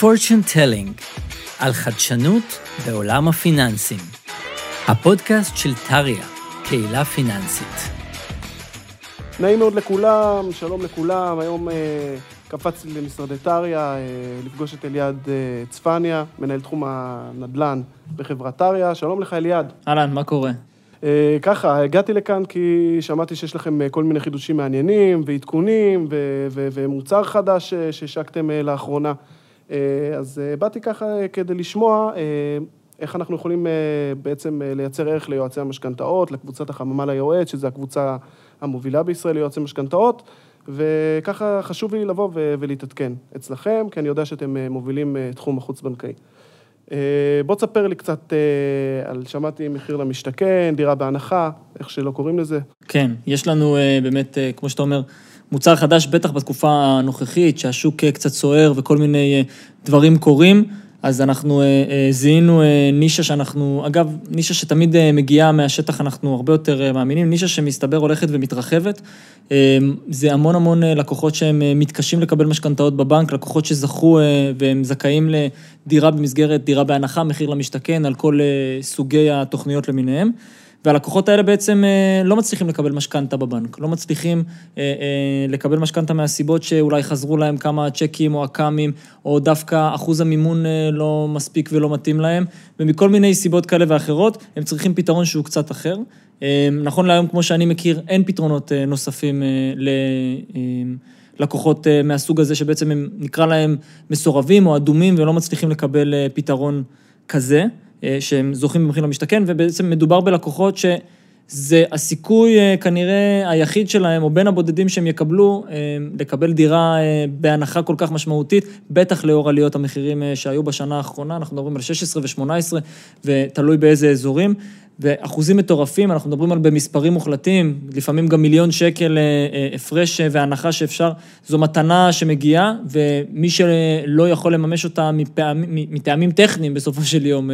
Fortune Telling, על חדשנות בעולם הפיננסים. הפודקאסט של טריה, קהילה פיננסית. נעים מאוד לכולם, שלום לכולם. היום אה, קפצתי למשרדי טריה אה, לפגוש את אליעד אה, צפניה, מנהל תחום הנדל"ן בחברת טריה. שלום לך, אליעד. אהלן, מה קורה? אה, ככה, הגעתי לכאן כי שמעתי שיש לכם אה, כל מיני חידושים מעניינים ועדכונים ו- ו- ומוצר חדש אה, שהשקתם אה, לאחרונה. אה, אז אה, באתי ככה אה, כדי לשמוע איך אנחנו יכולים בעצם לייצר ערך ליועצי המשכנתאות, לקבוצת החממה ליועץ, שזו הקבוצה המובילה בישראל ליועצי משכנתאות, וככה חשוב לי לבוא ולהתעדכן אצלכם, כי אני יודע שאתם מובילים תחום החוץ-בנקאי. בוא תספר לי קצת על, שמעתי מחיר למשתכן, דירה בהנחה, איך שלא קוראים לזה. כן, יש לנו באמת, כמו שאתה אומר, מוצר חדש, בטח בתקופה הנוכחית, שהשוק אה, קצת סוער וכל מיני אה, דברים קורים, אז אנחנו אה, זיהינו נישה שאנחנו, אגב, נישה שתמיד מגיעה מהשטח, אנחנו הרבה יותר מאמינים, נישה שמסתבר הולכת ומתרחבת. זה המון המון לקוחות שהם מתקשים לקבל משכנתאות בבנק, לקוחות שזכו והם זכאים לדירה במסגרת דירה בהנחה, מחיר למשתכן, על כל סוגי התוכניות למיניהם. והלקוחות האלה בעצם אה, לא מצליחים לקבל משכנתה בבנק, לא מצליחים אה, אה, לקבל משכנתה מהסיבות שאולי חזרו להם כמה צ'קים או אק"מים, או דווקא אחוז המימון לא מספיק ולא מתאים להם, ומכל מיני סיבות כאלה ואחרות, הם צריכים פתרון שהוא קצת אחר. נכון להיום, כמו שאני מכיר, אין פתרונות נוספים ל... לקוחות מהסוג הזה, שבעצם הם, נקרא להם מסורבים או אדומים ולא מצליחים לקבל פתרון כזה. אה, שהם זוכים במחיר למשתכן, ובעצם מדובר בלקוחות שזה הסיכוי אה, כנראה היחיד שלהם, או בין הבודדים שהם יקבלו, אה, לקבל דירה בהנחה כל כך משמעותית, בטח לאור עליות המחירים שהיו בשנה האחרונה, אנחנו מדברים על 16 ו-18, ותלוי באיזה אזורים. ואחוזים מטורפים, אנחנו מדברים על במספרים מוחלטים, לפעמים גם מיליון שקל הפרש והנחה שאפשר, זו מתנה שמגיעה, ומי שלא יכול לממש אותה מטעמים טכניים בסופו של יום,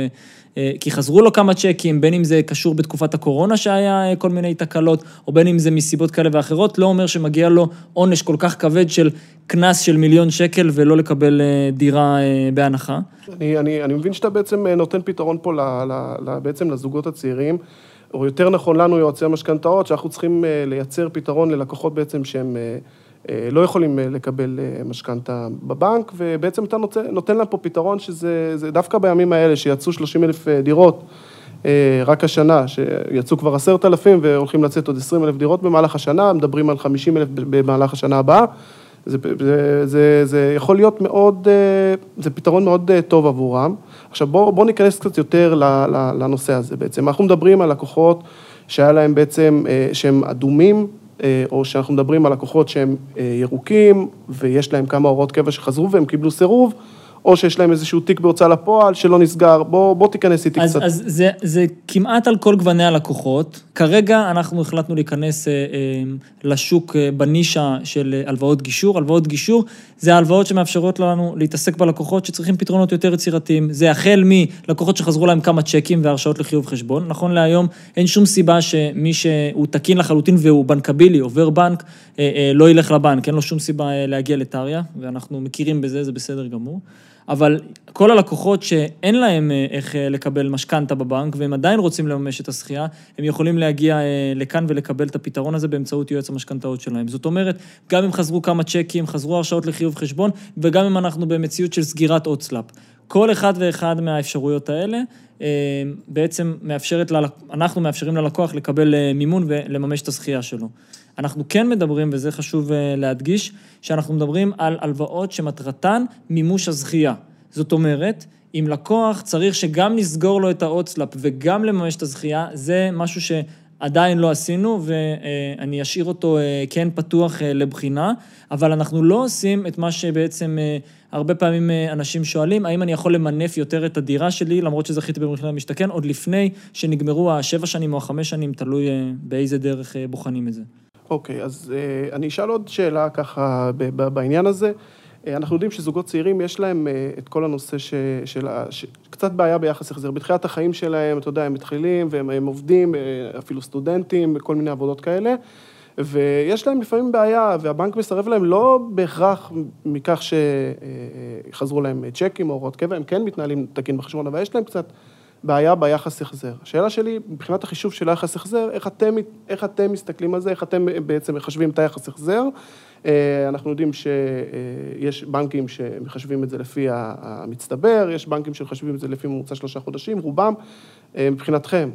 כי חזרו לו כמה צ'קים, בין אם זה קשור בתקופת הקורונה שהיה כל מיני תקלות, או בין אם זה מסיבות כאלה ואחרות, לא אומר שמגיע לו עונש כל כך כבד של קנס של מיליון שקל ולא לקבל דירה בהנחה. אני, אני, אני מבין שאתה בעצם נותן פתרון פה ל, ל, ל, בעצם לזוגות הצעירים, או יותר נכון לנו, יועצי המשכנתאות, שאנחנו צריכים לייצר פתרון ללקוחות בעצם שהם לא יכולים לקבל משכנתה בבנק, ובעצם אתה נותן, נותן להם פה פתרון שזה דווקא בימים האלה, שיצאו 30 אלף דירות. רק השנה, שיצאו כבר עשרת אלפים והולכים לצאת עוד עשרים אלף דירות במהלך השנה, מדברים על חמישים אלף במהלך השנה הבאה. זה, זה, זה, זה יכול להיות מאוד, זה פתרון מאוד טוב עבורם. עכשיו בואו בוא ניכנס קצת יותר לנושא הזה בעצם. אנחנו מדברים על לקוחות שהיה להם בעצם, שהם אדומים, או שאנחנו מדברים על לקוחות שהם ירוקים, ויש להם כמה הוראות קבע שחזרו והם קיבלו סירוב. או שיש להם איזשהו תיק בהוצאה לפועל שלא נסגר, בוא, בוא תיכנס איתי אז, קצת. אז זה, זה כמעט על כל גווני הלקוחות. כרגע אנחנו החלטנו להיכנס אה, אה, לשוק אה, בנישה של הלוואות גישור. הלוואות גישור זה ההלוואות שמאפשרות לנו להתעסק בלקוחות שצריכים פתרונות יותר יצירתיים. זה החל מלקוחות שחזרו להם כמה צ'קים והרשאות לחיוב חשבון. נכון להיום אין שום סיבה שמי שהוא תקין לחלוטין והוא בנקבילי, עובר בנק, אה, אה, לא ילך לבנק, אין לו שום סיבה אה, להגיע לטריה, ואנחנו מכירים בזה, זה בסדר גמור. אבל כל הלקוחות שאין להם איך לקבל משכנתה בבנק, והם עדיין רוצים לממש את הזכייה, הם יכולים להגיע לכאן ולקבל את הפתרון הזה באמצעות יועץ המשכנתאות שלהם. זאת אומרת, גם אם חזרו כמה צ'קים, חזרו הרשאות לחיוב חשבון, וגם אם אנחנו במציאות של סגירת הוטסלאפ. כל אחד ואחד מהאפשרויות האלה בעצם מאפשרת, אנחנו מאפשרים ללקוח לקבל מימון ולממש את הזכייה שלו. אנחנו כן מדברים, וזה חשוב להדגיש, שאנחנו מדברים על הלוואות שמטרתן מימוש הזכייה. זאת אומרת, אם לקוח צריך שגם נסגור לו את ההוצל"פ וגם לממש את הזכייה, זה משהו שעדיין לא עשינו, ואני אשאיר אותו כן פתוח לבחינה, אבל אנחנו לא עושים את מה שבעצם הרבה פעמים אנשים שואלים, האם אני יכול למנף יותר את הדירה שלי, למרות שזכיתי במחיר למשתכן, עוד לפני שנגמרו השבע שנים או החמש שנים, תלוי באיזה דרך בוחנים את זה. אוקיי, אז אני אשאל עוד שאלה ככה בעניין הזה. אנחנו יודעים שזוגות צעירים, יש להם את כל הנושא ש, של, ש, קצת בעיה ביחס החזר. בתחילת החיים שלהם, אתה יודע, הם מתחילים והם הם עובדים, אפילו סטודנטים, וכל מיני עבודות כאלה. ויש להם לפעמים בעיה, והבנק מסרב להם לא בהכרח מכך שחזרו להם צ'קים או הוראות קבע, הם כן מתנהלים תקין בחשבון, אבל יש להם קצת בעיה ביחס החזר. השאלה שלי, מבחינת החישוב של היחס החזר, איך אתם, איך אתם מסתכלים על זה, איך אתם בעצם מחשבים את היחס החזר? אה, אנחנו יודעים שיש בנקים שמחשבים את זה לפי המצטבר, יש בנקים שמחשבים את זה לפי ממוצע שלושה חודשים, רובם. אה, מבחינתכם,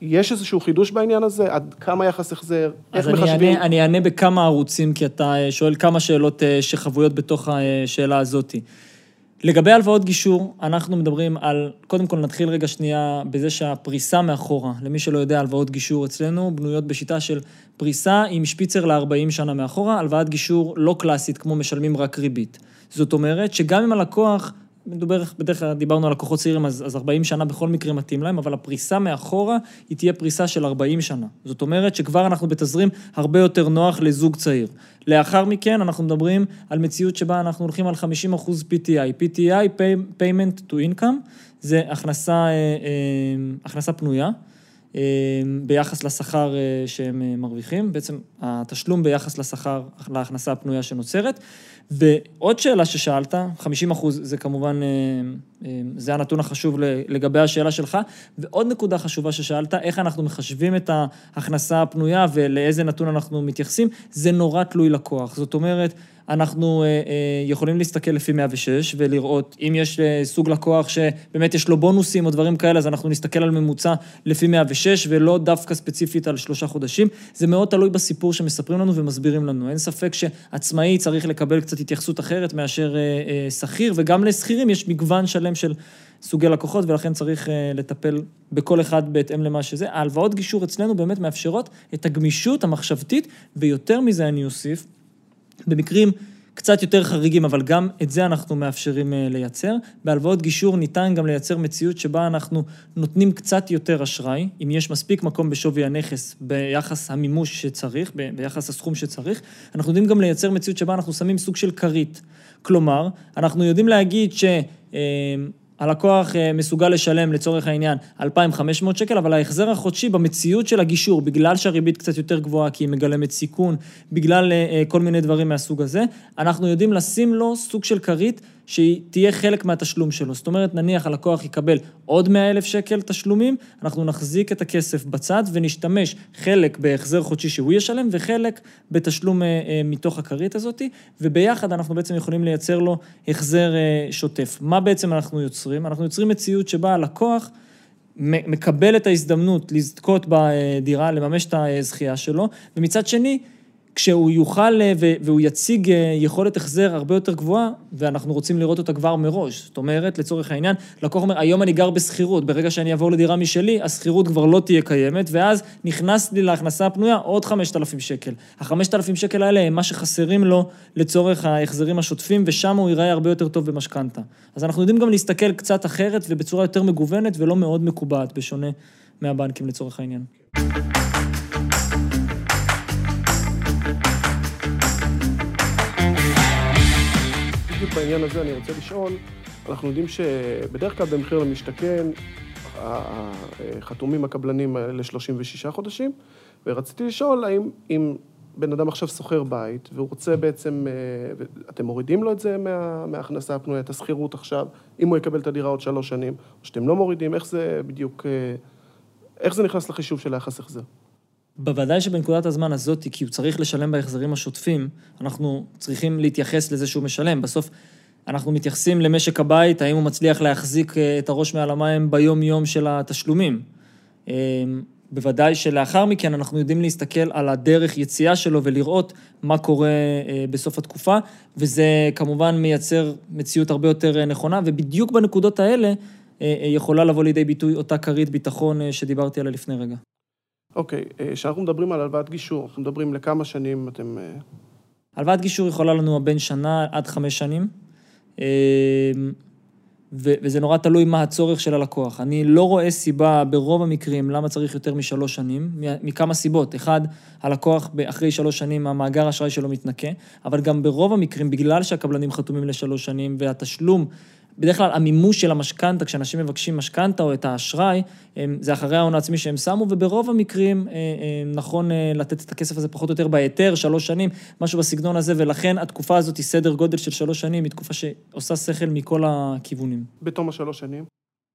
יש איזשהו חידוש בעניין הזה? עד כמה יחס החזר? איך מחשבים? אז אני אענה בכמה ערוצים, כי אתה אה, שואל כמה שאלות שחבויות בתוך השאלה הזאת. לגבי הלוואות גישור, אנחנו מדברים על, קודם כל נתחיל רגע שנייה בזה שהפריסה מאחורה, למי שלא יודע, הלוואות גישור אצלנו בנויות בשיטה של פריסה עם שפיצר ל-40 שנה מאחורה, הלוואת גישור לא קלאסית כמו משלמים רק ריבית. זאת אומרת שגם אם הלקוח מדובר, בדרך כלל דיברנו על לקוחות צעירים, אז, אז 40 שנה בכל מקרה מתאים להם, אבל הפריסה מאחורה היא תהיה פריסה של 40 שנה. זאת אומרת שכבר אנחנו בתזרים הרבה יותר נוח לזוג צעיר. לאחר מכן אנחנו מדברים על מציאות שבה אנחנו הולכים על 50 אחוז PTI. PTI, payment to income, זה הכנסה, אה, אה, הכנסה פנויה. אה, ביחס לשכר שהם מרוויחים, בעצם התשלום ביחס לשכר, להכנסה הפנויה שנוצרת. ועוד שאלה ששאלת, 50 אחוז זה כמובן, אה, אה, זה הנתון החשוב לגבי השאלה שלך, ועוד נקודה חשובה ששאלת, איך אנחנו מחשבים את ההכנסה הפנויה ולאיזה נתון אנחנו מתייחסים, זה נורא תלוי לקוח. זאת אומרת, אנחנו אה, אה, יכולים להסתכל לפי 106 ולראות אם יש אה, סוג לקוח שבאמת יש לו בונוסים או דברים כאלה, אז אנחנו נסתכל על ממוצע לפי 106 ולא דווקא ספציפית על שלושה חודשים. זה מאוד תלוי בסיפור שמספרים לנו ומסבירים לנו. אין ספק שעצמאי צריך לקבל קצת התייחסות אחרת מאשר שכיר, וגם לשכירים יש מגוון שלם של... סוגי לקוחות, ולכן צריך לטפל בכל אחד בהתאם למה שזה. ההלוואות גישור אצלנו באמת מאפשרות את הגמישות המחשבתית, ויותר מזה אני אוסיף, במקרים קצת יותר חריגים, אבל גם את זה אנחנו מאפשרים אה, לייצר. בהלוואות גישור ניתן גם לייצר מציאות שבה אנחנו נותנים קצת יותר אשראי, אם יש מספיק מקום בשווי הנכס ביחס המימוש שצריך, ביחס הסכום שצריך. אנחנו יודעים גם לייצר מציאות שבה אנחנו שמים סוג של כרית. כלומר, אנחנו יודעים להגיד ש... הלקוח אה, מסוגל לשלם לצורך העניין 2,500 שקל, אבל ההחזר החודשי במציאות של הגישור, בגלל שהריבית קצת יותר גבוהה, כי היא מגלמת סיכון, בגלל אה, אה, כל מיני דברים מהסוג הזה, אנחנו יודעים לשים לו סוג של כרית שהיא תהיה חלק מהתשלום שלו. זאת אומרת, נניח הלקוח יקבל עוד 100 אלף שקל תשלומים, אנחנו נחזיק את הכסף בצד ונשתמש חלק בהחזר חודשי שהוא ישלם וחלק בתשלום אה, אה, מתוך הכרית הזאת, וביחד אנחנו בעצם יכולים לייצר לו החזר אה, שוטף. מה בעצם אנחנו יוצרים? אנחנו יוצרים מציאות שבה הלקוח... מקבל את ההזדמנות לזכות בדירה, לממש את הזכייה שלו, ומצד שני, כשהוא יוכל אה, והוא יציג אה, יכולת החזר הרבה יותר גבוהה, ואנחנו רוצים לראות אותה כבר מראש. זאת אומרת, לצורך העניין, לקוח אומר, היום אני גר בשכירות, ברגע שאני אעבור לדירה משלי, השכירות כבר לא תהיה קיימת, ואז נכנס לי להכנסה הפנויה עוד 5,000 שקל. ה-5,000 שקל האלה הם מה שחסרים לו לצורך ההחזרים השוטפים, ושם הוא ייראה הרבה יותר טוב במשכנתה. אז אנחנו יודעים גם להסתכל קצת אחרת ובצורה יותר מגוונת ולא מאוד מקובעת, בשונה מהבנקים לצורך העניין. בעניין הזה אני רוצה לשאול, אנחנו יודעים שבדרך כלל במחיר למשתכן, חתומים הקבלנים ל-36 חודשים, ורציתי לשאול האם אם בן אדם עכשיו שוכר בית, והוא רוצה בעצם, אה, אתם מורידים לו את זה מה, מההכנסה הפנויה, את השכירות עכשיו, אם הוא יקבל את הדירה עוד שלוש שנים, או שאתם לא מורידים, איך זה בדיוק, אה, איך זה נכנס לחישוב של היחס החזר? בוודאי שבנקודת הזמן הזאת, כי הוא צריך לשלם בהחזרים השוטפים, אנחנו צריכים להתייחס לזה שהוא משלם. בסוף אנחנו מתייחסים למשק הבית, האם הוא מצליח להחזיק אה, את הראש מעל המים ביום-יום של התשלומים. אה, בוודאי שלאחר מכן אנחנו יודעים להסתכל על הדרך יציאה שלו ולראות מה קורה אה, בסוף התקופה, וזה כמובן מייצר מציאות הרבה יותר נכונה, ובדיוק בנקודות האלה יכולה לבוא לידי ביטוי אותה כרית ביטחון שדיברתי עליה לפני רגע. אוקיי, אה, כשאנחנו מדברים על הלוואת גישור, אנחנו מדברים לכמה שנים אתם... אה, הלוואת גישור יכולה לנוע בין שנה עד חמש שנים, אה, וזה נורא תלוי מה הצורך של הלקוח. אני לא רואה סיבה ברוב המקרים למה צריך יותר משלוש שנים, מכמה סיבות. אחד, הלקוח אחרי שלוש שנים, המאגר האשראי שלו מתנקה, אבל גם ברוב המקרים, בגלל שהקבלנים חתומים לשלוש שנים והתשלום בדרך כלל המימוש של המשכנתה, כשאנשים מבקשים משכנתה או את האשראי, זה אחרי ההון העצמי שהם שמו, וברוב המקרים נכון לתת את הכסף הזה פחות או יותר בהיתר, שלוש שנים, משהו בסגנון הזה, ולכן התקופה הזאת היא סדר גודל של שלוש שנים, היא תקופה שעושה שכל מכל הכיוונים. בתום השלוש שנים?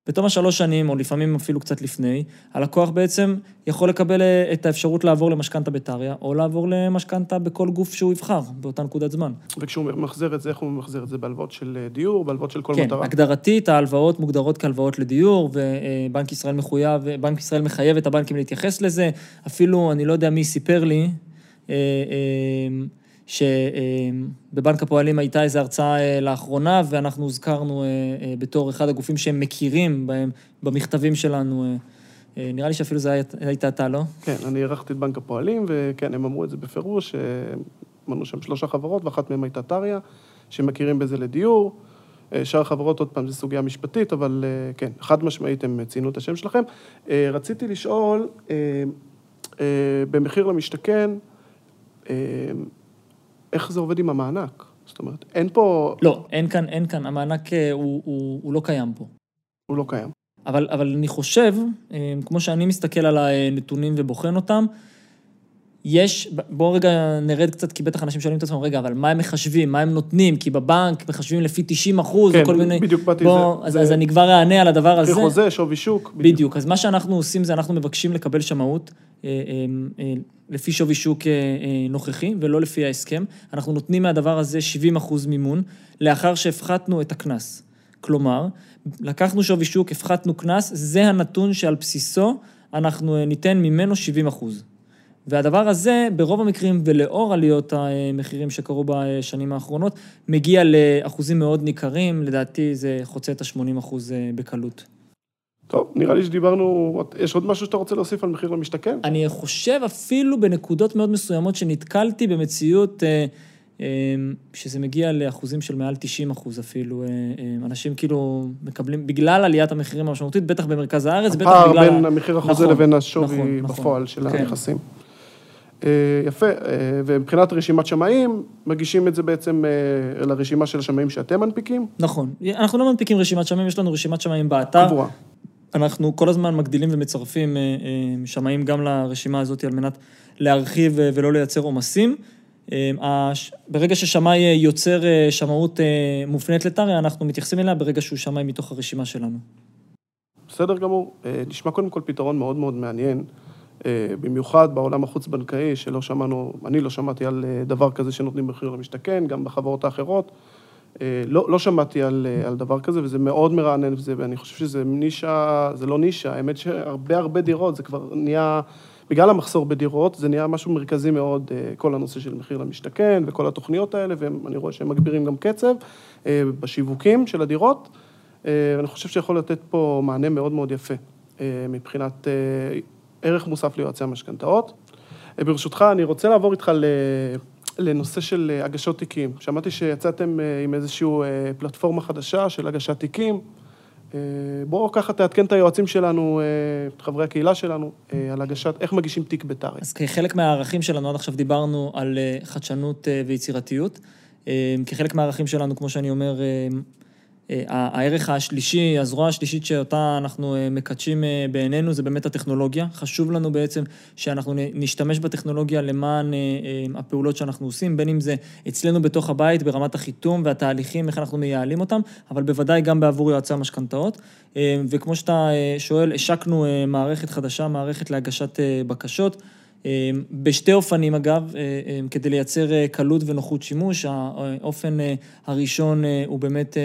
בתום השלוש שנים, או לפעמים אפילו קצת לפני, הלקוח בעצם יכול לקבל אה, את האפשרות לעבור למשכנתה בטריה, או לעבור למשכנתה בכל גוף שהוא יבחר, באותה נקודת זמן. וכשהוא ממחזר את זה, איך הוא ממחזר את זה? בהלוואות של אה, דיור, בהלוואות של כל כן, מטרה? כן, הגדרתית, ההלוואות מוגדרות כהלוואות לדיור, ובנק ישראל מחויב, בנק ישראל מחייב את הבנקים להתייחס לזה. אפילו, אני לא יודע מי סיפר לי, אה, שבבנק הפועלים הייתה איזו הרצאה אה, לאחרונה, ואנחנו הוזכרנו אה, אה, בתור אחד הגופים שהם מכירים בהם, במכתבים שלנו. נראה לי שאפילו זה היית אתה, לא? כן, אני הערכתי את בנק הפועלים, וכן, הם אמרו את זה בפירוש, מנו שם שלושה חברות, ואחת מהן הייתה טריה, שמכירים בזה לדיור. שאר החברות, עוד פעם, זו סוגיה משפטית, אבל כן, חד משמעית הם ציינו את השם שלכם. רציתי לשאול, במחיר למשתכן, איך זה עובד עם המענק? זאת אומרת, אין פה... לא, אין כאן, אין כאן, המענק אה, הוא, הוא, הוא לא קיים פה. הוא לא קיים. אבל, אבל אני חושב, אה, כמו שאני מסתכל על הנתונים ובוחן אותם, יש, בואו רגע נרד קצת, כי בטח אנשים שואלים את עצמם, רגע, אבל מה הם מחשבים, מה הם נותנים? כי בבנק מחשבים לפי 90 אחוז, כן, וכל מיני... כן, בדיוק באתי בוא, לזה. אז, אז אני כבר אענה על הדבר הזה. מחיר חוזה, שווי שוק. בדיוק. בדיוק, אז מה שאנחנו עושים זה אנחנו מבקשים לקבל שמאות לפי שווי שוק נוכחי, ולא לפי ההסכם. אנחנו נותנים מהדבר הזה 70 אחוז מימון, לאחר שהפחתנו את הקנס. כלומר, לקחנו שווי שוק, הפחתנו קנס, זה הנתון שעל בסיסו אנחנו ניתן ממנו 70 אחוז. והדבר הזה, ברוב המקרים, ולאור עליות המחירים שקרו בשנים האחרונות, מגיע לאחוזים מאוד ניכרים, לדעתי זה חוצה את ה-80 אחוז אה, בקלות. טוב, נראה לי שדיברנו, יש עוד משהו שאתה רוצה להוסיף על מחיר למשתכן? אני חושב אפילו בנקודות מאוד מסוימות שנתקלתי במציאות אה, אה, שזה מגיע לאחוזים של מעל 90 אחוז אפילו. אנשים כאילו מקבלים, בגלל עליית המחירים המשמעותית, בטח במרכז הארץ, בטח בגלל... הפער בין המחיר החוזה נכון, לבין השווי נכון, נכון. בפועל של כן. הנכסים. אה, יפה, אה, ומבחינת רשימת שמאים, מגישים את זה בעצם אה, לרשימה של השמאים שאתם מנפיקים? נכון. אנחנו לא מנפיקים רשימת שמאים, יש לנו רשימת שמאים באתר. קבועה. אנחנו כל הזמן מגדילים ומצרפים שמאים גם לרשימה הזאת על מנת להרחיב ולא לייצר עומסים. ברגע ששמאי יוצר שמאות מופנית לטריה, אנחנו מתייחסים אליה ברגע שהוא שמאי מתוך הרשימה שלנו. בסדר גמור. נשמע קודם כל פתרון מאוד מאוד מעניין. אה, במיוחד בעולם החוץ-בנקאי, שלא שמענו, אני לא שמעתי על אה, דבר כזה שנותנים מחיר למשתכן, גם בחברות האחרות. אה, לא, לא שמעתי על, על דבר כזה, וזה מאוד מרענן, וזה, ואני חושב שזה נישה, זה לא נישה, האמת שהרבה הרבה דירות, זה כבר נהיה, בגלל המחסור בדירות, זה נהיה משהו מרכזי מאוד, כל הנושא של מחיר למשתכן וכל התוכניות האלה, ואני רואה שהם מגבירים גם קצב בשיווקים של הדירות, ואני חושב שיכול לתת פה מענה מאוד מאוד יפה מבחינת ערך מוסף ליועצי המשכנתאות. אה, ברשותך, אני רוצה לעבור איתך לנושא של אה, הגשות תיקים. שמעתי שיצאתם אה, עם איזושהי פלטפורמה חדשה של הגשת תיקים. בואו ככה תעדכן את היועצים שלנו, את חברי הקהילה שלנו, על הגשת, איך מגישים תיק בטארי. אז כחלק מהערכים שלנו, עד עכשיו דיברנו על חדשנות ויצירתיות. כחלק מהערכים שלנו, כמו שאני אומר, אה, הערך השלישי, הזרוע השלישית שאותה אנחנו אה, מקדשים אה, בעינינו זה באמת הטכנולוגיה. חשוב לנו בעצם שאנחנו נשתמש בטכנולוגיה למען הפעולות שאנחנו עושים, בין אם זה אצלנו בתוך הבית ברמת החיתום והתהליכים, איך אנחנו מייעלים אותם, אבל בוודאי גם בעבור יועצי המשכנתאות. וכמו שאתה שואל, השקנו מערכת חדשה, מערכת להגשת בקשות. בשתי אופנים אגב, כדי לייצר קלות ונוחות שימוש. האופן הראשון הוא באמת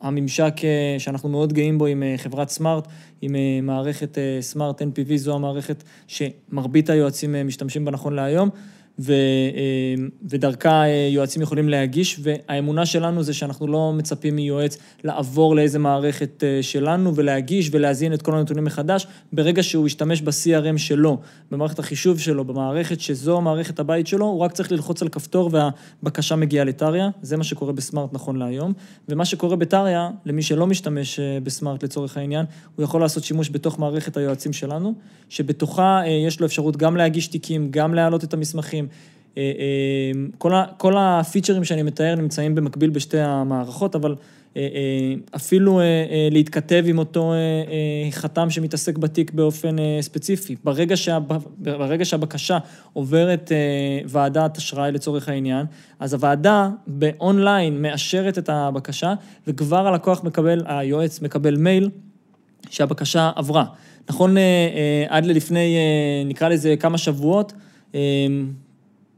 הממשק אה, שאנחנו מאוד גאים בו עם אה, חברת סמארט, עם אה, מערכת סמארט NPV, זו המערכת שמרבית היועצים משתמשים בה נכון להיום. ו, אה, ודרכה אה, יועצים יכולים להגיש, והאמונה שלנו זה שאנחנו לא מצפים מיועץ לעבור לאיזה מערכת אה, שלנו ולהגיש ולהזין את כל הנתונים מחדש, ברגע שהוא ישתמש ב-CRM שלו, במערכת החישוב שלו, במערכת שזו מערכת הבית שלו, הוא רק צריך ללחוץ על כפתור והבקשה מגיעה לטריה, זה מה שקורה בסמארט נכון להיום, ומה שקורה בטריה, למי שלא משתמש בסמארט לצורך העניין, הוא יכול לעשות שימוש בתוך מערכת היועצים שלנו, שבתוכה יש לו אפשרות גם להגיש תיקים, גם להעלות את המסמכים, כל, ה, כל הפיצ'רים שאני מתאר נמצאים במקביל בשתי המערכות, אבל אה, אה, אפילו אה, להתכתב עם אותו חתם שמתעסק בתיק באופן ספציפי. ברגע, שה, ברגע שהבקשה עוברת ועדת אשראי לצורך העניין, אז הוועדה באונליין מאשרת את הבקשה, וכבר הלקוח מקבל, היועץ מקבל מייל שהבקשה עברה. נכון, עד ללפני, נקרא לזה כמה שבועות,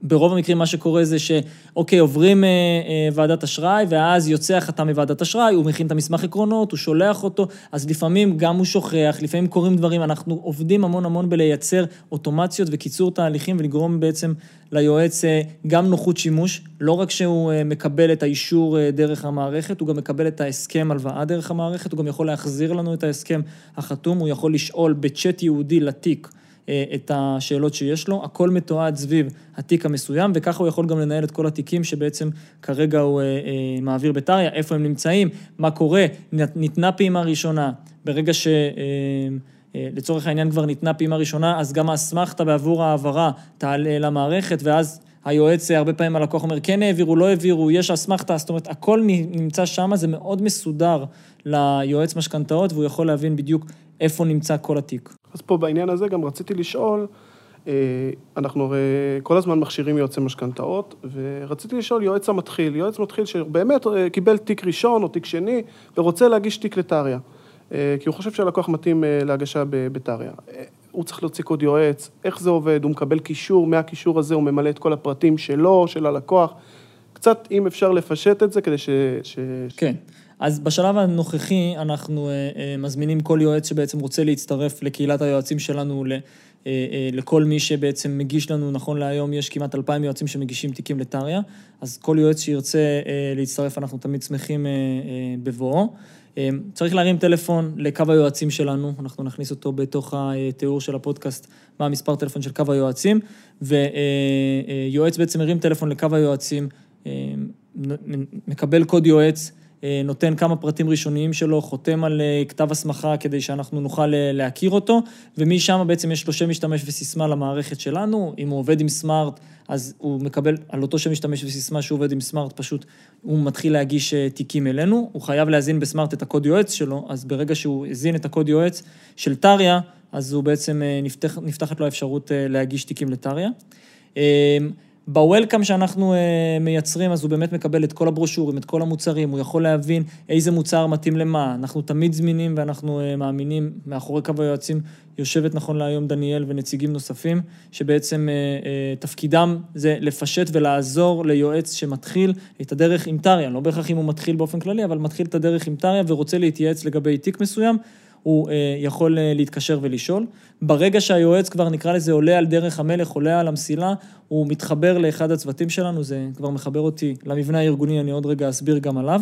ברוב המקרים מה שקורה זה שאוקיי, עוברים אה, אה, ועדת אשראי, ואז יוצא החתם מוועדת אשראי, הוא מכין את המסמך עקרונות, הוא שולח אותו, אז לפעמים גם הוא שוכח, לפעמים קורים דברים, אנחנו עובדים המון המון בלייצר אוטומציות וקיצור תהליכים ולגרום בעצם ליועץ אה, גם נוחות שימוש, לא רק שהוא אה, מקבל את האישור אה, דרך המערכת, הוא גם מקבל את ההסכם הלוואה דרך המערכת, הוא גם יכול להחזיר לנו את ההסכם החתום, הוא יכול לשאול בצ'אט ייעודי לתיק. אה, את השאלות שיש לו, הכל מתועד סביב התיק המסוים, וככה הוא יכול גם לנהל את כל התיקים שבעצם כרגע הוא אה, אה, מעביר בטריה, איפה הם נמצאים, מה קורה, ניתנה פעימה ראשונה, ברגע ש... לצורך העניין כבר ניתנה פעימה ראשונה, אז גם האסמכתה בעבור העברה תעלה למערכת, ואז היועץ, הרבה פעמים הלקוח אומר, כן העבירו, לא העבירו, יש אסמכתה, זאת אומרת, הכל נמצא שם, זה מאוד מסודר ליועץ משכנתאות, והוא יכול להבין בדיוק איפה נמצא כל התיק. אז פה בעניין הזה גם רציתי לשאול, אה, אנחנו הרי כל הזמן מכשירים יועצי משכנתאות, ורציתי לשאול יועץ המתחיל, יועץ מתחיל שבאמת אה, קיבל תיק ראשון או תיק שני, ורוצה להגיש תיק לטריה, אה, כי הוא חושב שהלקוח מתאים להגשה בטריה. הוא צריך להוציא קוד יועץ, איך זה עובד, הוא מקבל קישור, מהקישור הזה הוא ממלא את כל הפרטים שלו, של הלקוח. קצת, אם אפשר לפשט את זה כדי ש... ש... כן. אז בשלב הנוכחי אנחנו אה, אה, מזמינים כל יועץ שבעצם רוצה להצטרף לקהילת היועצים שלנו, אה, לכל מי שבעצם מגיש לנו, נכון להיום יש כמעט אלפיים יועצים שמגישים תיקים לטריה, אז כל יועץ שירצה להצטרף, אנחנו תמיד שמחים בבואו. צריך להרים טלפון לקו היועצים שלנו, אנחנו נכניס אותו בתוך התיאור של הפודקאסט, מה המספר טלפון של קו היועצים, ויועץ בעצם מרים טלפון לקו היועצים, מקבל קוד יועץ, נותן כמה פרטים ראשוניים שלו, חותם על אה, כתב הסמכה כדי שאנחנו נוכל אה, להכיר אותו, ומשם בעצם יש לו שם משתמש וסיסמה למערכת שלנו. אם הוא עובד עם סמארט, אז הוא מקבל על אותו שם משתמש וסיסמה שהוא עובד עם סמארט, פשוט הוא מתחיל להגיש תיקים אלינו. הוא חייב להזין בסמארט את הקוד יועץ שלו, אז ברגע שהוא הזין את הקוד יועץ של טריה, אז הוא בעצם נפתח, נפתחת לו האפשרות להגיש תיקים לטריה. בוולקאם שאנחנו uh, מייצרים, אז הוא באמת מקבל את כל הברושורים, את כל המוצרים, הוא יכול להבין איזה מוצר מתאים למה. אנחנו תמיד זמינים ואנחנו uh, מאמינים, מאחורי קו היועצים יושבת נכון להיום דניאל ונציגים נוספים, שבעצם uh, תפקידם זה לפשט ולעזור ליועץ שמתחיל את הדרך עם טריה, לא בהכרח אם הוא מתחיל באופן כללי, אבל מתחיל את הדרך עם טריה ורוצה להתייעץ לגבי תיק מסוים. הוא אה, יכול אה, להתקשר ולשאול. ברגע שהיועץ כבר נקרא לזה עולה על דרך המלך, עולה על המסילה, הוא מתחבר לאחד הצוותים שלנו, זה כבר מחבר אותי למבנה הארגוני, אני עוד רגע אסביר גם עליו.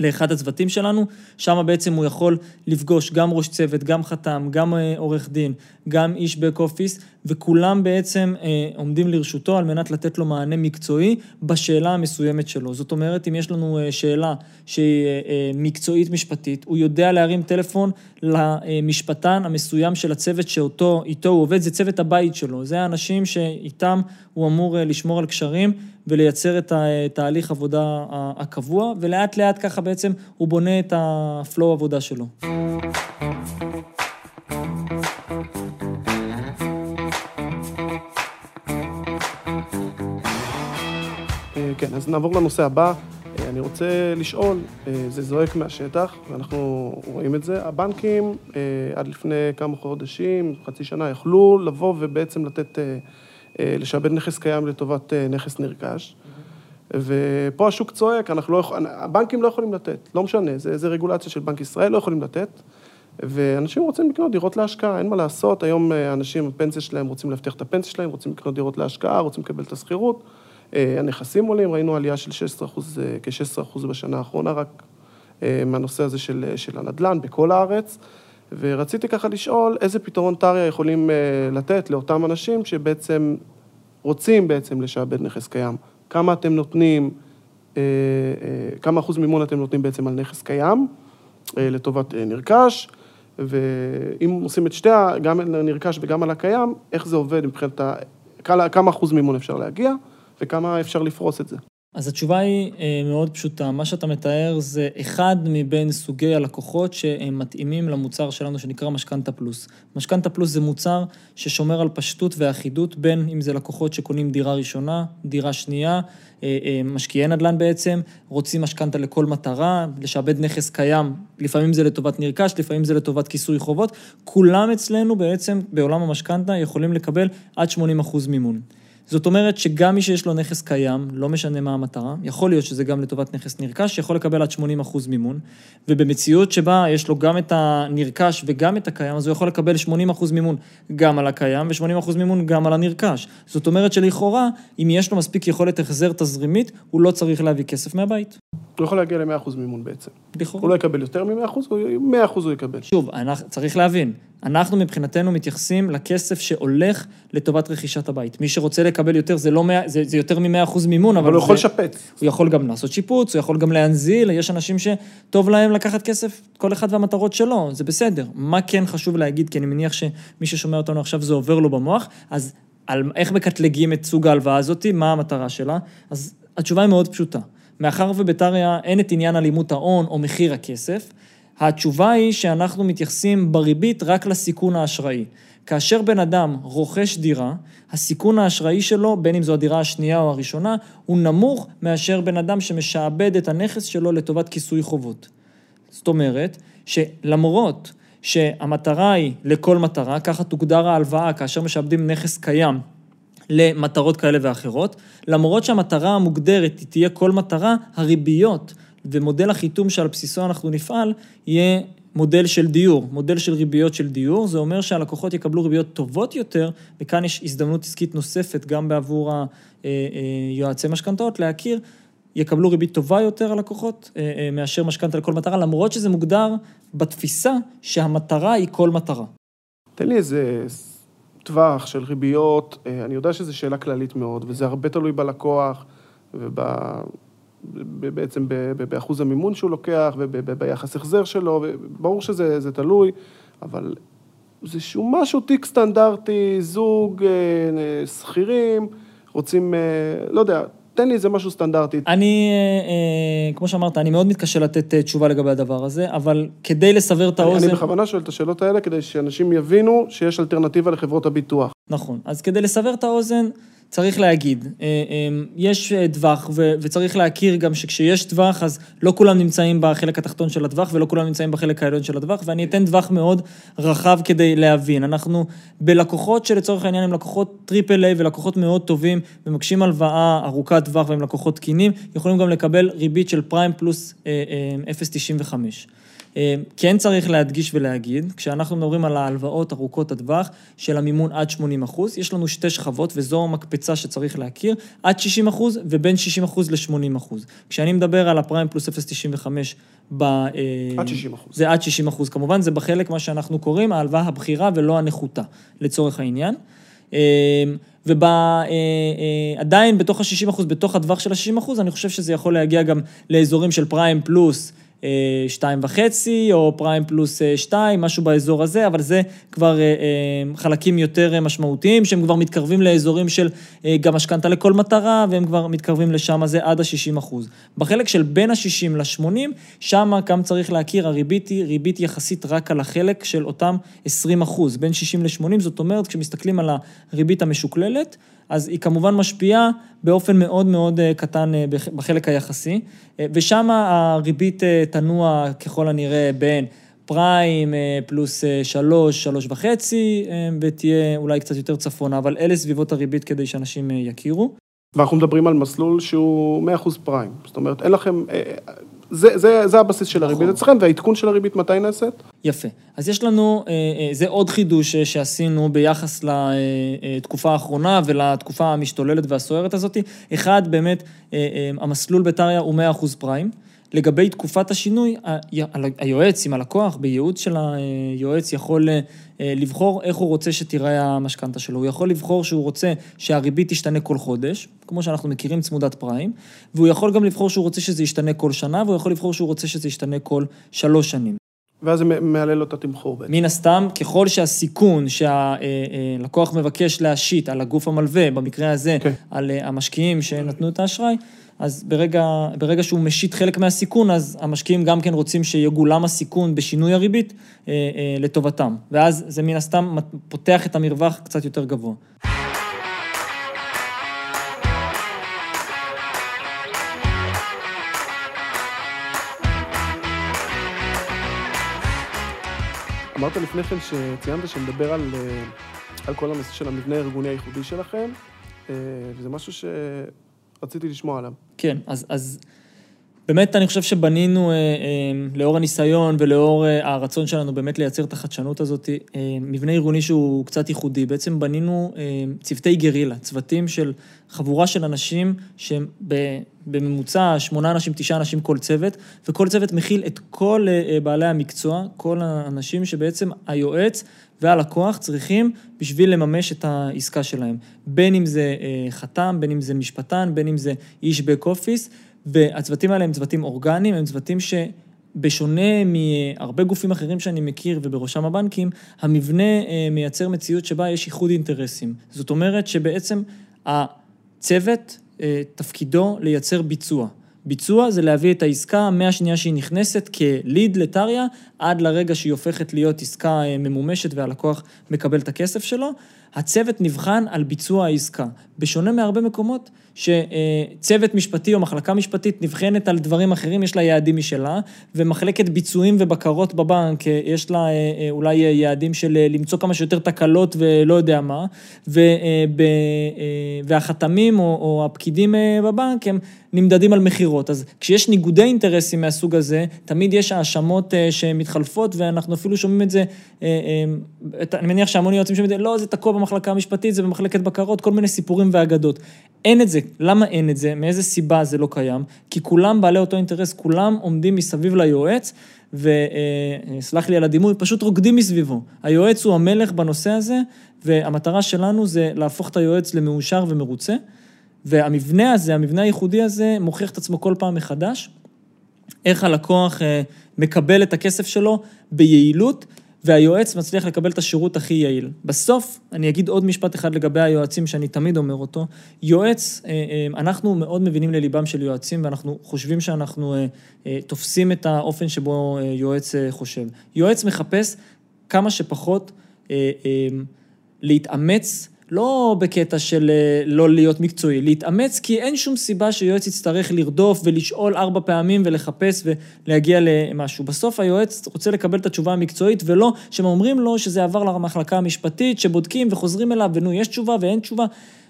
לאחד הצוותים שלנו, שם בעצם הוא יכול לפגוש גם ראש צוות, גם חתם, גם אה, עורך דין, גם איש בק אופיס, וכולם בעצם אה, עומדים לרשותו על מנת לתת לו מענה מקצועי בשאלה המסוימת שלו. זאת אומרת, אם יש לנו אה, שאלה שהיא אה, אה, מקצועית משפטית, הוא יודע להרים טלפון למשפטן המסוים של הצוות שאותו, איתו הוא עובד, זה צוות הבית שלו, זה האנשים שאיתם הוא אמור אה, לשמור על קשרים ולייצר את התהליך עבודה הקבוע, ולאט לאט ככה בעצם הוא בונה את הפלואו עבודה שלו. כן, אז נעבור לנושא הבא. אה, אני רוצה לשאול, אה, זה זועק מהשטח, ואנחנו רואים את זה. הבנקים אה, עד לפני כמה חודשים, חצי שנה, יכלו לבוא ובעצם לתת, לשעבד נכס קיים לטובת נכס נרכש. ופה השוק צועק, אנחנו לא יכולים, הבנקים לא יכולים לתת, לא משנה, זה, זה רגולציה של בנק ישראל, לא יכולים לתת. ואנשים רוצים לקנות דירות להשקעה, אין מה לעשות, היום אנשים, הפנסיה שלהם, רוצים להבטיח את הפנסיה שלהם, רוצים לקנות דירות להשקעה, רוצים לקבל את השכירות. אה, הנכסים עולים, ראינו עלייה של 16 אחוז, אה, כ-16 אחוז בשנה האחרונה, רק אה, מהנושא הזה של, של הנדל"ן בכל הארץ. ורציתי ככה לשאול, איזה פתרון טריה יכולים לתת לאותם אנשים שבעצם רוצים בעצם לשעבד נכס קיים? כמה אתם נותנים, כמה אחוז מימון אתם נותנים בעצם על נכס קיים לטובת נרכש? ואם עושים את שתי, גם על הנרכש וגם על הקיים, איך זה עובד מבחינת כמה אחוז מימון אפשר להגיע, וכמה אפשר לפרוס את זה. אז התשובה היא אה, מאוד פשוטה. מה שאתה מתאר זה אחד מבין סוגי הלקוחות שהם מתאימים למוצר שלנו שנקרא משכנתה פלוס. משכנתה פלוס זה מוצר ששומר על פשטות ואחידות בין אם זה לקוחות שקונים דירה ראשונה, דירה שנייה, אה, אה, משקיעי נדל"ן בעצם, רוצים משכנתה לכל מטרה, לשעבד נכס קיים, לפעמים זה לטובת נרכש, לפעמים זה לטובת כיסוי חובות. כולם אצלנו בעצם בעולם המשכנתה יכולים לקבל עד 80 אחוז מימון. זאת אומרת שגם מי שיש לו נכס קיים, לא משנה מה המטרה, יכול להיות שזה גם לטובת נכס נרכש, יכול לקבל עד 80 אחוז מימון, ובמציאות שבה יש לו גם את הנרכש וגם את הקיים, אז הוא יכול לקבל 80 אחוז מימון גם על הקיים ו-80 אחוז מימון גם על הנרכש. זאת אומרת שלכאורה, אם יש לו מספיק יכולת החזר תזרימית, הוא לא צריך להביא כסף מהבית. הוא יכול להגיע ל-100% מימון בעצם. לכאורה. הוא לא יקבל יותר מ-100%, 100% הוא יקבל. שוב, צריך להבין, אנחנו מבחינתנו מתייחסים לכסף שהולך לטובת רכישת הבית. מי שרוצה לקבל יותר, זה, לא 100, זה, זה יותר מ-100% מימון, אבל, אבל הוא יכול לשפץ. הוא יכול גם לעשות שיפוץ, הוא יכול גם להנזיל, יש אנשים שטוב להם לקחת כסף, כל אחד והמטרות שלו, זה בסדר. מה כן חשוב להגיד, כי אני מניח שמי ששומע אותנו עכשיו זה עובר לו במוח, אז על איך מקטלגים את סוג ההלוואה הזאת, מה המטרה שלה? אז התשובה היא מאוד פשוטה. מאחר ובטריה אין את עניין אלימות ההון או מחיר הכסף, התשובה היא שאנחנו מתייחסים בריבית רק לסיכון האשראי. כאשר בן אדם רוכש דירה, הסיכון האשראי שלו, בין אם זו הדירה השנייה או הראשונה, הוא נמוך מאשר בן אדם שמשעבד את הנכס שלו לטובת כיסוי חובות. זאת אומרת, שלמרות שהמטרה היא לכל מטרה, ככה תוגדר ההלוואה כאשר משעבדים נכס קיים למטרות כאלה ואחרות, למרות שהמטרה המוגדרת היא תהיה כל מטרה, הריביות ומודל החיתום שעל בסיסו אנחנו נפעל, יהיה מודל של דיור, מודל של ריביות של דיור, זה אומר שהלקוחות יקבלו ריביות טובות יותר, וכאן יש הזדמנות עסקית נוספת גם בעבור היועצי משכנתאות להכיר, יקבלו ריבית טובה יותר הלקוחות מאשר משכנתה לכל מטרה, למרות שזה מוגדר בתפיסה שהמטרה היא כל מטרה. תן לי איזה טווח של ריביות, אני יודע שזו שאלה כללית מאוד, וזה הרבה תלוי בלקוח, ובעצם באחוז המימון שהוא לוקח, וביחס החזר שלו, וברור שזה תלוי, אבל זה שהוא משהו תיק סטנדרטי, זוג, שכירים, רוצים, לא יודע, תן לי איזה משהו סטנדרטי. אני, כמו שאמרת, אני מאוד מתקשה לתת תשובה לגבי הדבר הזה, אבל כדי לסבר את האוזן... אני בכוונה שואל את השאלות האלה, כדי שאנשים יבינו שיש אלטרנטיבה לחברות הביטוח. נכון, אז כדי לסבר את האוזן, צריך להגיד, יש טווח, וצריך להכיר גם שכשיש טווח, אז לא כולם נמצאים בחלק התחתון של הטווח, ולא כולם נמצאים בחלק העליון של הטווח, ואני אתן טווח מאוד רחב כדי להבין. אנחנו בלקוחות שלצורך העניין הם לקוחות triple A ולקוחות מאוד טובים, ומבקשים הלוואה ארוכת טווח והם לקוחות תקינים, יכולים גם לקבל ריבית של פריים פלוס 0.95. כן צריך להדגיש ולהגיד, כשאנחנו מדברים על ההלוואות ארוכות הטווח של המימון עד 80 אחוז, יש לנו שתי שכבות וזו המקפצה שצריך להכיר, עד 60 אחוז ובין 60 אחוז ל-80 אחוז. כשאני מדבר על הפריים פלוס 0.95 ב... עד 60 אחוז. זה עד 60 אחוז, כמובן זה בחלק מה שאנחנו קוראים ההלוואה הבכירה ולא הנחותה, לצורך העניין. ועדיין בתוך ה-60 אחוז, בתוך הטווח של ה-60 אחוז, אני חושב שזה יכול להגיע גם לאזורים של פריים פלוס. שתיים וחצי, או פריים פלוס שתיים, משהו באזור הזה, אבל זה כבר חלקים יותר משמעותיים, שהם כבר מתקרבים לאזורים של גם משכנתה לכל מטרה, והם כבר מתקרבים לשם, זה עד ה-60 אחוז. בחלק של בין ה-60 ל-80, שם גם צריך להכיר, הריבית היא ריבית יחסית רק על החלק של אותם 20 אחוז, בין 60 ל-80, זאת אומרת, כשמסתכלים על הריבית המשוקללת, אז היא כמובן משפיעה באופן מאוד מאוד קטן בחלק היחסי, ושם הריבית תנוע ככל הנראה בין פריים פלוס שלוש, שלוש וחצי, ותהיה אולי קצת יותר צפונה, אבל אלה סביבות הריבית כדי שאנשים יכירו. ואנחנו מדברים על מסלול שהוא 100% פריים, זאת אומרת, אין לכם... זה, זה, זה הבסיס של הריבית אצלכם, והעדכון של הריבית מתי נעשית? יפה. אז יש לנו, זה עוד חידוש שעשינו ביחס לתקופה האחרונה ולתקופה המשתוללת והסוערת הזאת. אחד, באמת, המסלול בטריה הוא 100% פריים. לגבי תקופת השינוי, היועץ עם הלקוח, בייעוץ של היועץ, יכול לבחור איך הוא רוצה שתיראה המשכנתה שלו. הוא יכול לבחור שהוא רוצה שהריבית תשתנה כל חודש, כמו שאנחנו מכירים צמודת פריים, והוא יכול גם לבחור שהוא רוצה שזה ישתנה כל שנה, והוא יכול לבחור שהוא רוצה שזה ישתנה כל שלוש שנים. ואז זה מעלה לו את התמחור בעצם. מן הסתם, ככל שהסיכון שהלקוח מבקש להשית על הגוף המלווה, במקרה הזה, כן. על אה, המשקיעים שנתנו את האשראי, אז ברגע, ברגע שהוא משית חלק מהסיכון, אז המשקיעים גם כן רוצים שיגולם הסיכון בשינוי הריבית אה, אה, לטובתם. ואז זה מן הסתם פותח את המרווח קצת יותר גבוה. אמרת לפני כן שציינת שנדבר על, אה, על כל הנושא של המבנה הארגוני הייחודי שלכם, אה, וזה משהו שרציתי לשמוע עליו. כן, אז, אז באמת אני חושב שבנינו, אה, לאור הניסיון ולאור הרצון שלנו באמת לייצר את החדשנות הזאת, מבנה ארגוני שהוא קצת ייחודי. בעצם בנינו צוותי גרילה, צוותים של חבורה של אנשים שהם בממוצע שמונה אנשים, תשעה אנשים כל צוות, וכל צוות מכיל את כל בעלי המקצוע, כל האנשים שבעצם היועץ והלקוח צריכים בשביל לממש את העסקה שלהם. בין אם זה חתם, בין אם זה משפטן, בין אם זה איש בק אופיס. והצוותים האלה הם צוותים אורגניים, הם צוותים שבשונה מהרבה גופים אחרים שאני מכיר, ובראשם הבנקים, המבנה אה, מייצר מציאות שבה יש איחוד אינטרסים. זאת אומרת שבעצם הצוות, אה, תפקידו לייצר ביצוע. ביצוע זה להביא את העסקה מהשנייה שהיא נכנסת כליד לטריה, עד לרגע שהיא הופכת להיות עסקה אה, ממומשת והלקוח מקבל את הכסף שלו. הצוות נבחן על ביצוע העסקה. בשונה מהרבה מקומות, שצוות משפטי או מחלקה משפטית נבחנת על דברים אחרים, יש לה יעדים משלה, ומחלקת ביצועים ובקרות בבנק, יש לה אה, אה, אולי יעדים של אה, למצוא כמה שיותר תקלות ולא יודע מה, והחתמים או, או הפקידים בבנק הם נמדדים על מכירות. אז כשיש ניגודי אינטרסים מהסוג הזה, תמיד יש האשמות שמתחלפות, ואנחנו אפילו שומעים את זה, אני מניח שהמון יועצים שומעים את זה, לא, זה תקוע במחלקה המשפטית, זה במחלקת בקרות, כל מיני סיפורים ואגדות. אין את זה. למה אין את זה? מאיזה סיבה זה לא קיים? כי כולם בעלי אותו אינטרס, כולם עומדים מסביב ליועץ, וסלח לי על הדימוי, פשוט רוקדים מסביבו. היועץ הוא המלך בנושא הזה, והמטרה שלנו זה להפוך את היועץ למאושר ומרוצה. והמבנה הזה, המבנה הייחודי הזה, מוכיח את עצמו כל פעם מחדש. איך הלקוח אה, מקבל את הכסף שלו ביעילות, והיועץ מצליח לקבל את השירות הכי יעיל. בסוף, אני אגיד עוד משפט אחד לגבי היועצים, שאני תמיד אומר אותו. יועץ, אה, אה, אנחנו מאוד מבינים לליבם של יועצים, ואנחנו חושבים שאנחנו אה, תופסים את האופן שבו יועץ חושב. יועץ מחפש כמה שפחות להתאמץ לא בקטע של אה, לא להיות מקצועי, להתאמץ, כי אין שום סיבה שיועץ יצטרך לרדוף ולשאול ארבע פעמים ולחפש ולהגיע למשהו. בסוף היועץ רוצה לקבל את התשובה המקצועית, ולא שהם אומרים לו שזה עבר למחלקה המשפטית, שבודקים וחוזרים אליו, ונו, יש תשובה ואין תשובה.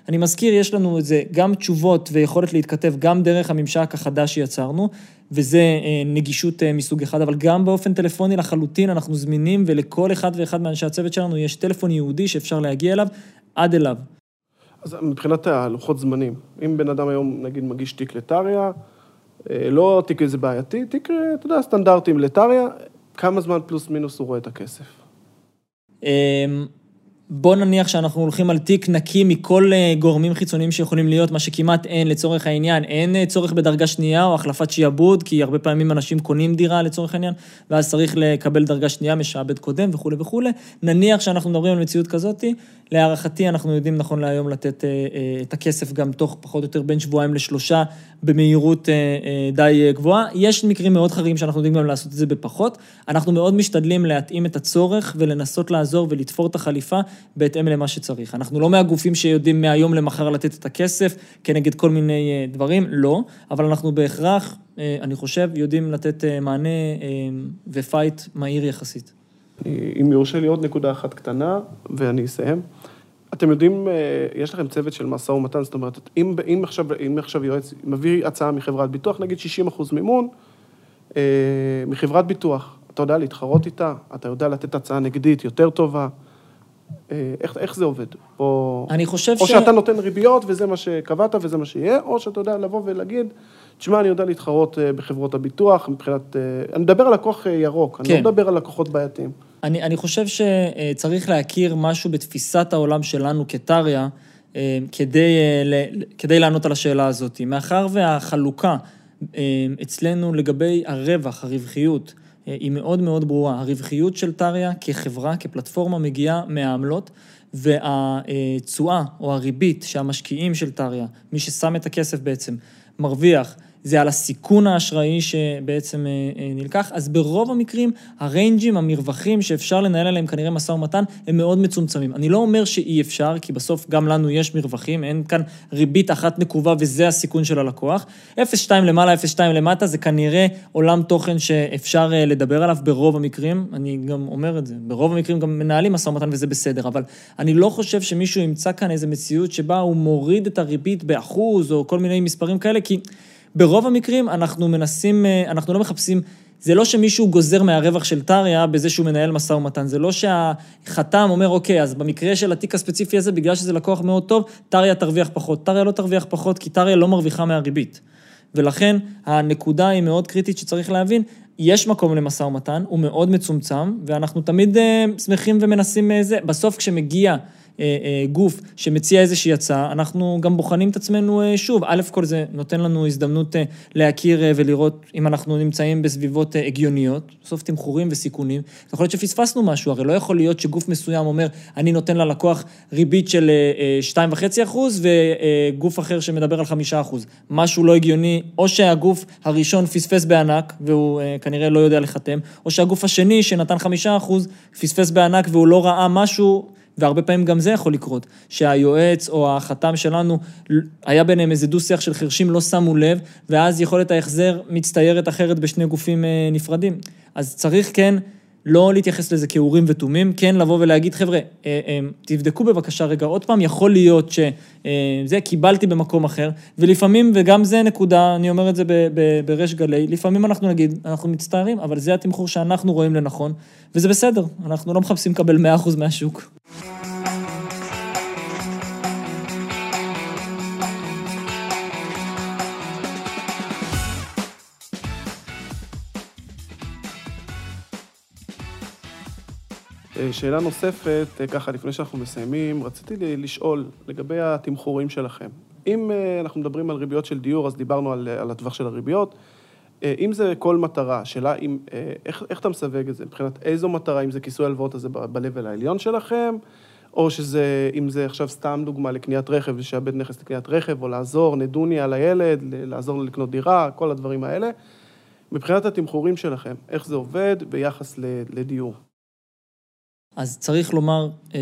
אני מזכיר, יש לנו את זה, גם תשובות ויכולת להתכתב גם דרך הממשק החדש שיצרנו, וזה אה, נגישות אה, מסוג אחד, אבל גם באופן טלפוני לחלוטין אנחנו זמינים, ולכל אחד ואחד מאנשי הצוות שלנו יש טלפון ייעודי שאפשר להגיע אליו. עד אליו. אז מבחינת הלוחות זמנים, אם בן אדם היום, נגיד, מגיש תיק לטריה, אה, לא תיק איזה בעייתי, תיק, אתה יודע, סטנדרטים לטריה, כמה זמן פלוס מינוס הוא רואה את הכסף? בוא נניח שאנחנו הולכים על תיק נקי מכל אה, גורמים חיצוניים שיכולים להיות, מה שכמעט אין לצורך העניין. אין אה, צורך בדרגה שנייה או החלפת שיעבוד, כי הרבה פעמים אנשים קונים דירה לצורך העניין, ואז צריך לקבל דרגה שנייה משעבד קודם וכולי וכולי. נניח שאנחנו מדברים על מציאות כזאת, להערכתי אנחנו יודעים נכון להיום לתת אה, את הכסף גם תוך פחות או יותר בין שבועיים לשלושה במהירות די גבוהה. יש מקרים מאוד חריגים שאנחנו יודעים גם לעשות את זה בפחות. אנחנו מאוד משתדלים להתאים את הצורך ולנסות לעזור ולתפור את החליפה. בהתאם למה שצריך. אנחנו לא מהגופים שיודעים מהיום למחר לתת את הכסף כנגד כל מיני אה, דברים, לא, אבל אנחנו בהכרח, אה, אני חושב, יודעים לתת אה, מענה ופייט מהיר יחסית. אם יורשה לי עוד נקודה אחת קטנה, ואני אסיים. אתם יודעים, יש לכם צוות של משא ומתן, זאת אומרת, אם, אם, עכשיו, אם עכשיו יועץ מביא הצעה מחברת ביטוח, נגיד 60 אחוז מימון, מחברת ביטוח, אתה יודע להתחרות איתה, אתה יודע לתת הצעה נגדית יותר טובה, אה, איך, איך זה עובד? או, אני חושב או ש... או שאתה נותן ריביות וזה מה שקבעת וזה מה שיהיה, או שאתה יודע לבוא ולהגיד, תשמע, אני יודע להתחרות אה, בחברות הביטוח מבחינת... אה, אני מדבר על לקוח ירוק, כן. אני לא כן. מדבר על לקוחות בעייתיים. אני, אני חושב שצריך להכיר משהו בתפיסת העולם שלנו כטריה, כדי, כדי לענות על השאלה הזאת. מאחר והחלוקה אצלנו לגבי הרווח, הרווחיות, היא מאוד מאוד ברורה. הרווחיות של טריה כחברה, כפלטפורמה, מגיעה מהעמלות, והתשואה או הריבית שהמשקיעים של טריה, מי ששם את הכסף בעצם, מרוויח זה על הסיכון האשראי שבעצם אה, אה, נלקח, אז ברוב המקרים הריינג'ים, המרווחים שאפשר לנהל עליהם כנראה משא ומתן, הם מאוד מצומצמים. אני לא אומר שאי אפשר, כי בסוף גם לנו יש מרווחים, אין כאן ריבית אחת נקובה וזה הסיכון של הלקוח. 0.2 למעלה, 0.2 למטה, זה כנראה עולם תוכן שאפשר אה, לדבר עליו ברוב המקרים, אני גם אומר את זה, ברוב המקרים גם מנהלים משא ומתן וזה בסדר, אבל אני לא חושב שמישהו ימצא כאן איזו מציאות שבה הוא מוריד את הריבית באחוז או כל מיני מספרים כאלה, כי... ברוב המקרים אנחנו מנסים, אה, אנחנו לא מחפשים, זה לא שמישהו גוזר מהרווח של טריה בזה שהוא מנהל משא ומתן, זה לא שהחתם אומר, אוקיי, אז במקרה של התיק הספציפי הזה, בגלל שזה לקוח מאוד טוב, טריה תרוויח פחות. טריה לא תרוויח פחות, כי טריה לא מרוויחה מהריבית. ולכן הנקודה היא מאוד קריטית שצריך להבין, יש מקום למשא ומתן, הוא מאוד מצומצם, ואנחנו תמיד uh, שמחים ומנסים uh, זה. בסוף כשמגיע... אה, אה, גוף שמציע איזושהי הצעה, אנחנו גם בוחנים את עצמנו אה, שוב. א' כל זה נותן לנו הזדמנות להכיר ולראות אם אנחנו נמצאים בסביבות הגיוניות, בסוף תמחורים וסיכונים. יכול להיות שפספסנו משהו, הרי לא יכול להיות שגוף מסוים אומר, אני נותן ללקוח ריבית של 2.5 אחוז וגוף אחר שמדבר על 5 אחוז. משהו לא הגיוני, או שהגוף הראשון פספס בענק והוא כנראה לא יודע לחתם, או שהגוף השני שנתן 5 אחוז פספס בענק והוא לא ראה משהו והרבה פעמים גם זה יכול לקרות, שהיועץ או החתם שלנו, היה ביניהם איזה דו-שיח של חרשים, לא שמו לב, ואז יכולת ההחזר מצטיירת אחרת בשני גופים אה, נפרדים. אז צריך כן לא להתייחס לזה כאורים ותומים, כן לבוא ולהגיד, חבר'ה, אה, אה, תבדקו בבקשה רגע עוד פעם, יכול להיות שזה קיבלתי במקום אחר, ולפעמים, וגם זה נקודה, אני אומר את זה בריש גלי, לפעמים אנחנו נגיד, אנחנו מצטערים, אבל זה התמחור שאנחנו רואים לנכון, וזה בסדר, אנחנו לא מחפשים לקבל 100% מהשוק. שאלה נוספת, אה, ככה, לפני שאנחנו מסיימים, רציתי לשאול לגבי התמחורים שלכם. אם אה, אנחנו מדברים על ריביות של דיור, אז דיברנו על, על הטווח של הריביות. אם זה כל מטרה, שאלה אם, איך, איך אתה מסווג את זה? מבחינת איזו מטרה, אם זה כיסוי הלוואות הזה ב-level העליון שלכם, או שזה, אם זה עכשיו סתם דוגמה לקניית רכב, לשעבד נכס לקניית רכב, או לעזור, נדוניה לילד, לעזור לו לקנות דירה, כל הדברים האלה. מבחינת התמחורים שלכם, איך זה עובד ביחס לדיור? אז צריך לומר אה,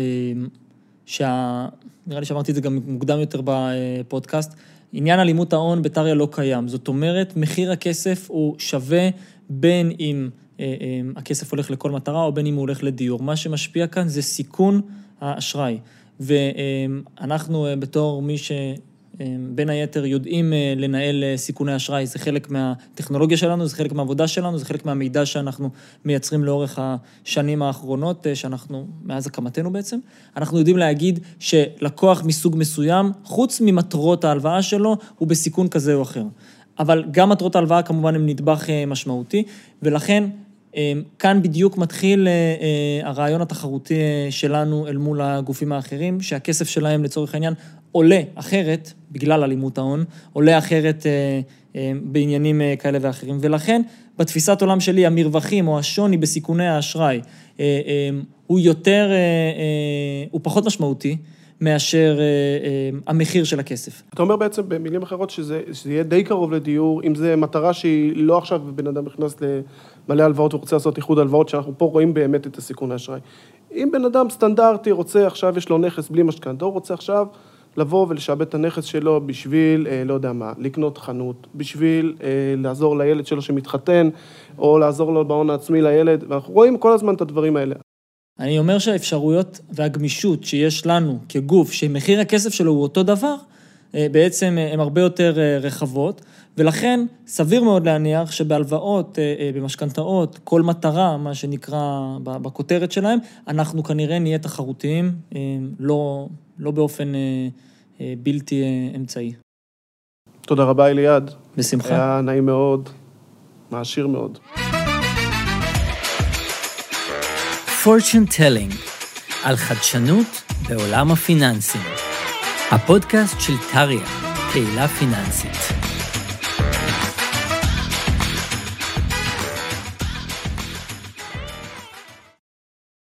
שה... נראה לי שאמרתי את זה גם מוקדם יותר בפודקאסט, עניין אלימות ההון בטריה לא קיים. זאת אומרת, מחיר הכסף הוא שווה בין אם אה, אה, הכסף הולך לכל מטרה או בין אם הוא הולך לדיור. מה שמשפיע כאן זה סיכון האשראי. ואנחנו בתור מי ש... בין היתר יודעים אה, לנהל אה, סיכוני אשראי, זה חלק מהטכנולוגיה שלנו, זה חלק מהעבודה שלנו, זה חלק מהמידע שאנחנו מייצרים לאורך השנים האחרונות, אה, שאנחנו, מאז הקמתנו בעצם. אנחנו יודעים להגיד שלקוח מסוג מסוים, חוץ ממטרות ההלוואה שלו, הוא בסיכון כזה או אחר. אבל גם מטרות ההלוואה כמובן הן נדבך משמעותי, ולכן כאן בדיוק מתחיל הרעיון התחרותי שלנו אל מול הגופים האחרים, שהכסף שלהם לצורך העניין עולה אחרת, בגלל אלימות ההון, עולה אחרת אה, אה, בעניינים אה, כאלה ואחרים. ולכן, בתפיסת עולם שלי, המרווחים או השוני בסיכוני האשראי אה, אה, הוא יותר, אה, אה, הוא פחות משמעותי. מאשר אה, אה, המחיר של הכסף. אתה אומר בעצם במילים אחרות שזה, שזה יהיה די קרוב לדיור, אם זו מטרה שהיא לא עכשיו בן אדם נכנס למלא הלוואות ורוצה לעשות איחוד הלוואות, שאנחנו פה רואים באמת את הסיכון האשראי. אם בן אדם סטנדרטי רוצה עכשיו, יש לו נכס בלי משכנתה, הוא רוצה עכשיו לבוא ולשעבד את הנכס שלו בשביל, אה, לא יודע מה, לקנות חנות, בשביל אה, לעזור לילד שלו שמתחתן, או לעזור לו בהון העצמי לילד, ואנחנו רואים כל הזמן את הדברים האלה. אני אומר שהאפשרויות והגמישות שיש לנו כגוף, שמחיר הכסף שלו הוא אותו דבר, אה, בעצם הן הרבה יותר רחבות, ולכן סביר מאוד להניח שבהלוואות, במשכנתאות, כל מטרה, מה שנקרא בכותרת שלהם, אנחנו כנראה נהיה תחרותיים, לא, לא באופן אה, אה, בלתי אה, אמצעי. תודה רבה, אליעד. בשמחה. היה נעים מאוד, מעשיר מאוד. Fortune Telling, על חדשנות בעולם הפיננסים. הפודקאסט של טריה, קהילה פיננסית.